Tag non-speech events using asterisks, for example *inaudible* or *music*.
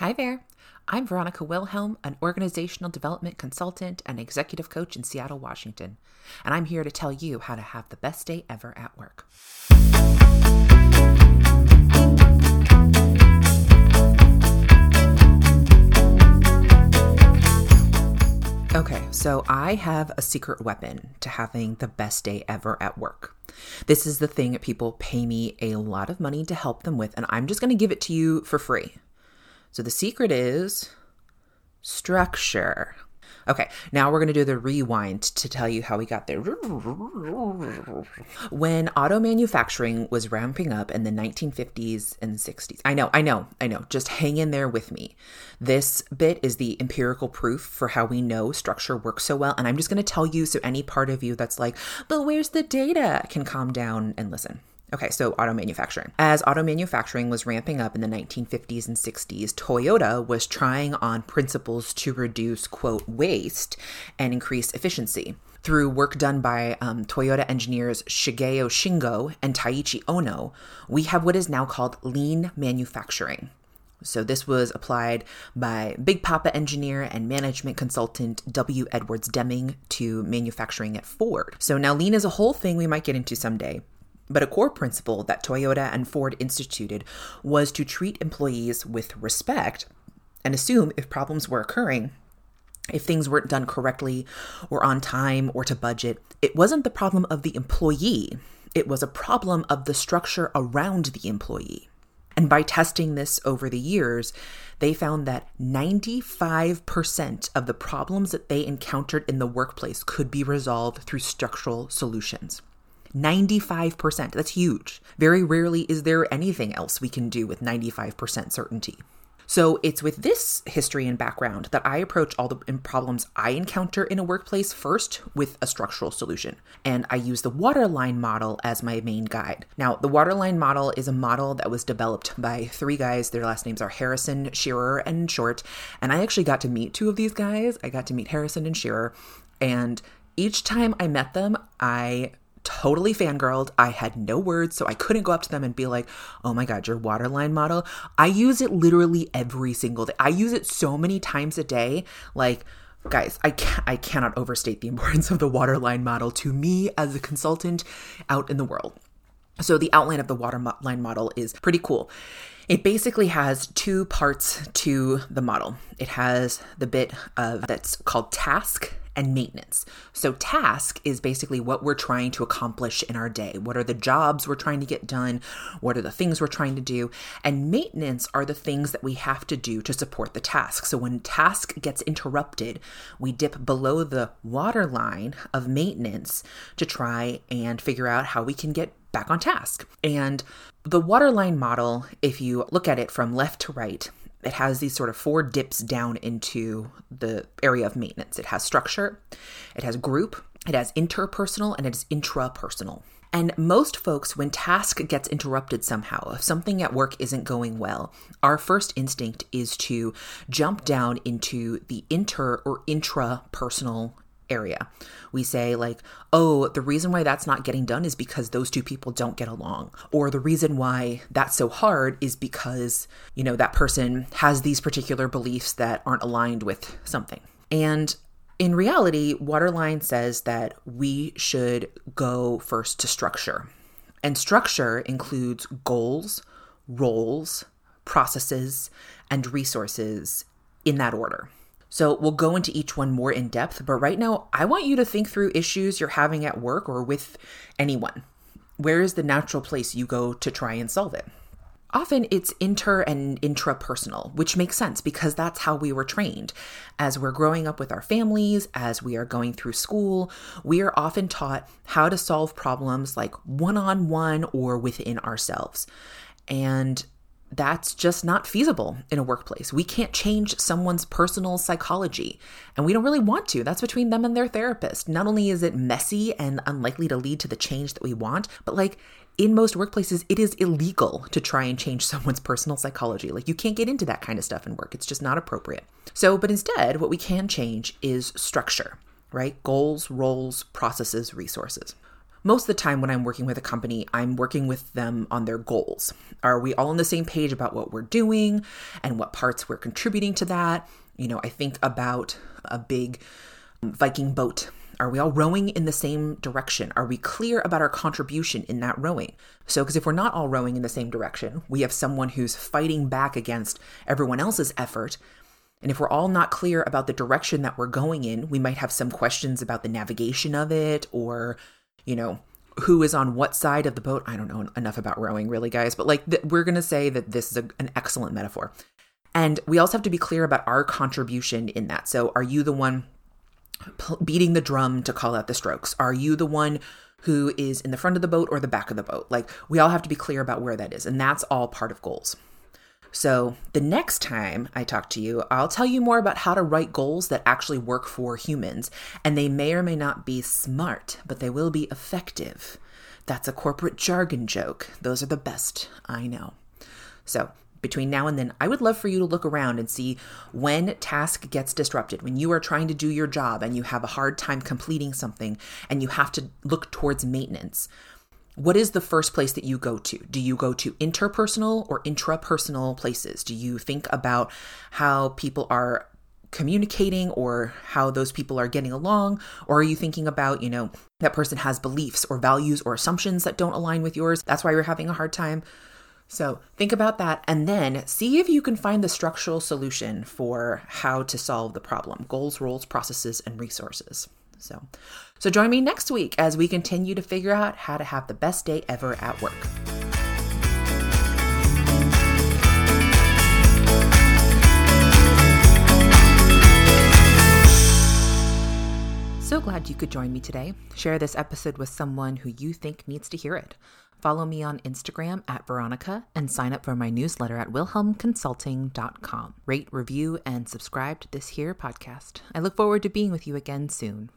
Hi there. I'm Verhanika Willhelm, an organizational development consultant and executive coach in Seattle, Washington, and I'm here to tell you how to have the best day ever at work. Okay, so I have a secret weapon to having the best day ever at work. This is the thing people pay me a lot of money to help them with, and I'm just going to give it to you for free. So the secret is structure. Okay, now we're going to do the rewind to tell you how we got there. When auto manufacturing was ramping up in the 1950s and 60s. I know, I know, I know. Just hang in there with me. This bit is the empirical proof for how we know structure works so well. And I'm just going to tell you so any part of you that's like, but where's the data can calm down and listen. Okay, so auto manufacturing. As auto manufacturing was ramping up in the 1950s and 60s, Toyota was trying on principles to reduce, quote, waste and increase efficiency. Through work done by um, Toyota engineers Shigeo Shingo and Taiichi Ohno, we have what is now called lean manufacturing. So, this was applied by Big Papa engineer and management consultant W. Edwards Deming to manufacturing at Ford. So, now lean is a whole thing we might get into someday. But a core principle that Toyota and Ford instituted was to treat employees with respect and assume if problems were occurring, if things weren't done correctly or on time or to budget, it wasn't the problem of the employee, it was a problem of the structure around the employee. And by testing this over the years, they found that 95% of the problems that they encountered in the workplace could be resolved through structural solutions. 95%. That's huge. Very rarely is there anything else we can do with 95% certainty. So it's with this history and background that I approach all the problems I encounter in a workplace first with a structural solution. And I use the waterline model as my main guide. Now, the waterline model is a model that was developed by three guys. Their last names are Harrison, Shearer, and Short. And I actually got to meet two of these guys. I got to meet Harrison and Shearer. And each time I met them, I totally fangirled. I had no words, so I couldn't go up to them and be like, oh my God, your waterline model. I use it literally every single day. I use it so many times a day. Like, guys, I, can I cannot overstate the *laughs* importance of the waterline model to me as a consultant out in the world. So, the outline of the waterline model is pretty cool. It basically has two parts to the model. It has the bit of that's called task and maintenance. So, task is basically what we're trying to accomplish in our day. What are the jobs we're trying to get done? What are the things we're trying to do? And maintenance are the things that we have to do to support the task. So, when task gets interrupted, we dip below the waterline of maintenance to try and figure out how we can get back on task. And the waterline model, if you look at it from left to right, it has these sort of four dips down into the area of maintenance. It has structure, it has group, it has interpersonal, and it is intrapersonal. And most folks, when task gets interrupted somehow, if something at work isn't going well, our first instinct is to jump down into the inter or intrapersonal area. We say, like, oh, the reason why that's not getting done is because those two people don't get along. Or the reason why that's so hard is because, you know, that person has these particular beliefs that aren't aligned with something. And in reality, Waterline says that we should go first to structure. And structure includes goals, roles, processes, and resources in that order. So we'll go into each one more in depth, but right now I want you to think through issues you're having at work or with anyone. Where is the natural place you go to try and solve it? Often it's inter and intrapersonal, which makes sense because that's how we were trained. As we're growing up with our families, as we are going through school, we are often taught how to solve problems like one on one or within ourselves. And that's just not feasible in a workplace. We can't change someone's personal psychology, and we don't really want to. That's between them and their therapist. Not only is it messy and unlikely to lead to the change that we want, but like in most workplaces, it is illegal to try and change *laughs* someone's personal psychology. Like, you can't get into that kind of stuff in work, it's just not appropriate. So, but instead, what we can change is structure, right? Goals, roles, processes, resources. Most of the time when I'm working with a company, I'm working with them on their goals. Are we all on the same page about what we're doing and what parts we're contributing to that? You know, I think about a big um, Viking boat. Are we all rowing in the same direction? Are we clear about our contribution in that rowing? So, because if we're not all rowing in the same direction, we have someone who's fighting back against everyone else's effort. And if we're all not clear about the direction that we're going in, we might have some questions about the navigation of it or you know, who is on what side of the boat. I don't know enough about rowing, really, guys, but like th- we're going to say that this is a, an excellent metaphor. And we also have to be clear about our contribution in that. So, are you the one beating the drum to call out the strokes? Are you the one who is in the front of the boat or the back of the boat? Like, we all have to be clear about where that is. And that's all part of goals. So, the next time I talk to you, I'll tell you more about how to write goals that actually work for humans. And they may or may not be smart, but they will be effective. That's a corporate jargon joke. Those are the best I know. So, between now and then, I would love for you to look around and see when task gets disrupted, when you are trying to do your job and you have a hard time completing something and you have to look towards maintenance what is the first place that you go to? Do you go to interpersonal or intrapersonal places? Do you think about how people are communicating or how those people are getting along? Or are you thinking about, you know, that person has beliefs or values or assumptions that don't align with yours? That's why you're having a hard time. So think about that and then see if you can find the structural solution for how to solve the problem goals, roles, processes, and resources. So, so join me next week as we continue to figure out how to have the best day ever at work. So glad you could join me today. Share this episode with someone who you think needs to hear it. Follow me on Instagram at Verhanika and sign up for my newsletter at willhelmconsulting.com. Rate, review, and subscribe to this here podcast. I look forward to being with you again soon.